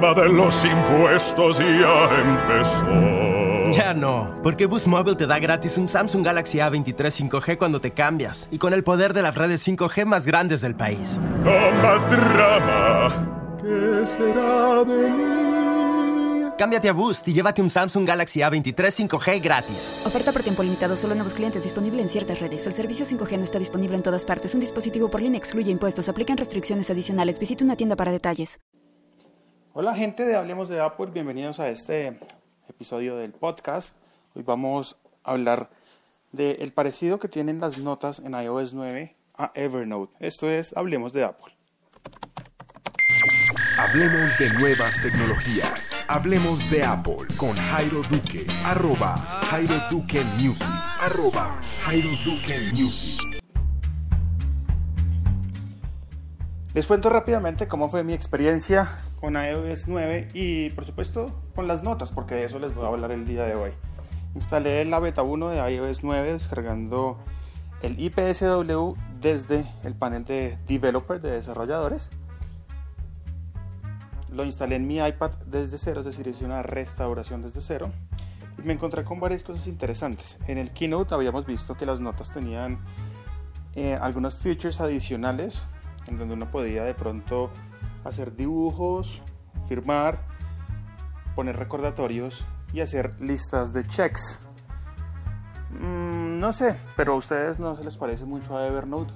drama de los impuestos ya empezó. Ya no, porque Boost Mobile te da gratis un Samsung Galaxy A23 5G cuando te cambias y con el poder de las redes 5G más grandes del país. No más drama. ¿Qué será de mí? Cámbiate a Boost y llévate un Samsung Galaxy A23 5G gratis. Oferta por tiempo limitado, solo nuevos clientes disponible en ciertas redes. El servicio 5G no está disponible en todas partes. Un dispositivo por línea excluye impuestos. Aplican restricciones adicionales. Visita una tienda para detalles. Hola gente de Hablemos de Apple, bienvenidos a este episodio del podcast. Hoy vamos a hablar del parecido que tienen las notas en iOS 9 a Evernote. Esto es Hablemos de Apple. Hablemos de nuevas tecnologías. Hablemos de Apple con Jairo Duque. Arroba Jairo Duque Music. Arroba Jairo Duque Music. Les cuento rápidamente cómo fue mi experiencia con iOS 9 y por supuesto con las notas, porque de eso les voy a hablar el día de hoy. Instalé la beta 1 de iOS 9 descargando el IPSW desde el panel de developer de desarrolladores. Lo instalé en mi iPad desde cero, es decir, hice una restauración desde cero. Y me encontré con varias cosas interesantes. En el Keynote habíamos visto que las notas tenían eh, algunos features adicionales en donde uno podía de pronto hacer dibujos, firmar, poner recordatorios y hacer listas de checks. Mm, no sé, pero a ustedes no se les parece mucho a Evernote.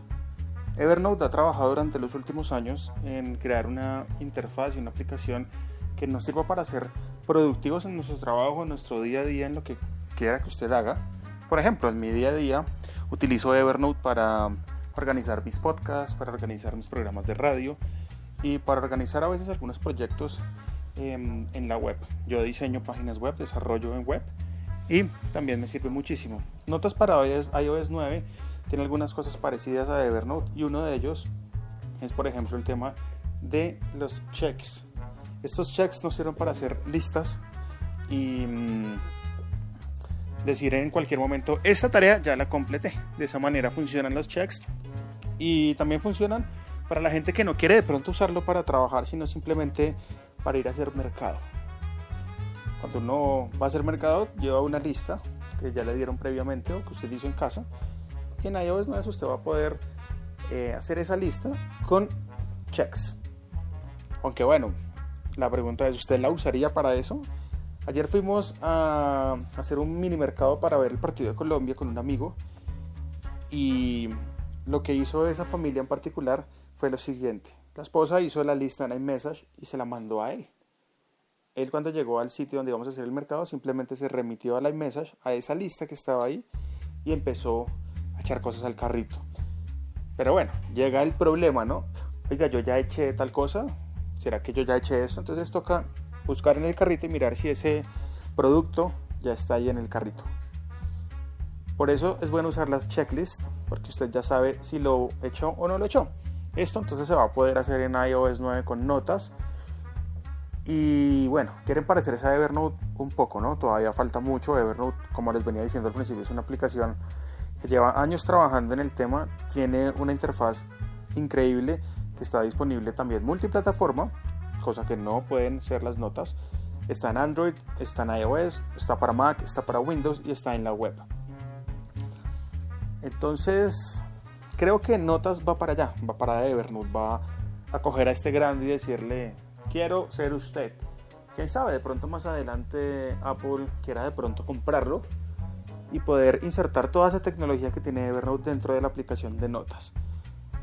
Evernote ha trabajado durante los últimos años en crear una interfaz y una aplicación que nos sirva para ser productivos en nuestro trabajo, en nuestro día a día, en lo que quiera que usted haga. Por ejemplo, en mi día a día utilizo Evernote para organizar mis podcasts, para organizar mis programas de radio y para organizar a veces algunos proyectos en, en la web. Yo diseño páginas web, desarrollo en web y también me sirve muchísimo. Notas para iOS, iOS 9 tiene algunas cosas parecidas a Evernote y uno de ellos es por ejemplo el tema de los checks. Estos checks nos sirven para hacer listas y mm, decir en cualquier momento esta tarea ya la completé. De esa manera funcionan los checks y también funcionan para la gente que no quiere de pronto usarlo para trabajar, sino simplemente para ir a hacer mercado. Cuando uno va a hacer mercado, lleva una lista que ya le dieron previamente o que usted hizo en casa. Y en iOS 9 usted va a poder eh, hacer esa lista con checks. Aunque bueno, la pregunta es, ¿usted la usaría para eso? Ayer fuimos a hacer un mini mercado para ver el partido de Colombia con un amigo y lo que hizo esa familia en particular fue lo siguiente. La esposa hizo la lista en iMessage y se la mandó a él. Él cuando llegó al sitio donde íbamos a hacer el mercado simplemente se remitió a la iMessage, a esa lista que estaba ahí y empezó a echar cosas al carrito. Pero bueno, llega el problema, ¿no? Oiga, yo ya eché tal cosa, ¿será que yo ya eché esto? Entonces toca buscar en el carrito y mirar si ese producto ya está ahí en el carrito. Por eso es bueno usar las checklists, porque usted ya sabe si lo echó o no lo echó. Esto entonces se va a poder hacer en iOS 9 con notas. Y bueno, quieren parecerse a Evernote un poco, ¿no? Todavía falta mucho. Evernote, como les venía diciendo al principio, es una aplicación que lleva años trabajando en el tema. Tiene una interfaz increíble que está disponible también multiplataforma, cosa que no pueden ser las notas. Está en Android, está en iOS, está para Mac, está para Windows y está en la web. Entonces, creo que Notas va para allá, va para Evernote, va a coger a este grande y decirle, quiero ser usted. Quién sabe, de pronto más adelante Apple quiera de pronto comprarlo y poder insertar toda esa tecnología que tiene Evernote dentro de la aplicación de notas.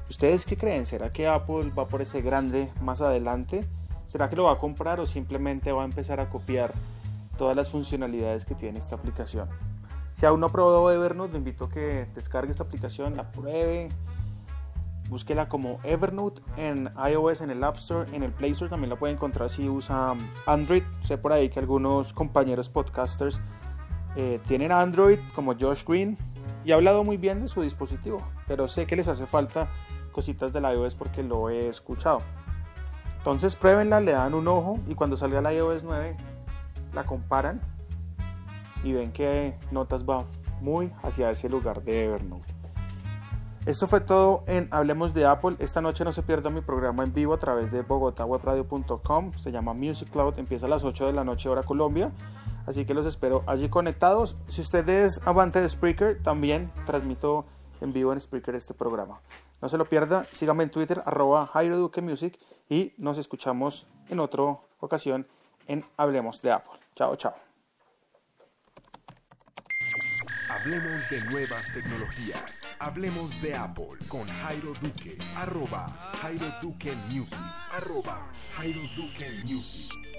¿Ustedes qué creen? ¿Será que Apple va por ese grande más adelante? ¿Será que lo va a comprar o simplemente va a empezar a copiar todas las funcionalidades que tiene esta aplicación? Si aún no ha probado Evernote, le invito a que descargue esta aplicación, la pruebe, búsquela como Evernote en iOS, en el App Store, en el Play Store también la puede encontrar si usa Android. Sé por ahí que algunos compañeros podcasters eh, tienen Android como Josh Green y ha hablado muy bien de su dispositivo, pero sé que les hace falta cositas del iOS porque lo he escuchado. Entonces pruébenla, le dan un ojo y cuando salga la iOS 9 la comparan y ven que Notas va muy hacia ese lugar de Evernote. Esto fue todo en Hablemos de Apple. Esta noche no se pierda mi programa en vivo a través de bogotawebradio.com. Se llama Music Cloud. Empieza a las 8 de la noche hora Colombia. Así que los espero allí conectados. Si usted es amante de Spreaker, también transmito en vivo en Spreaker este programa. No se lo pierda. Sígame en Twitter, arroba Jairo Duque Music. Y nos escuchamos en otra ocasión en Hablemos de Apple. Chao, chao. Hablemos de nuevas tecnologías. Hablemos de Apple con Jairo Duque. Arroba Jairo Duque Music. Arroba Jairo Duque Music.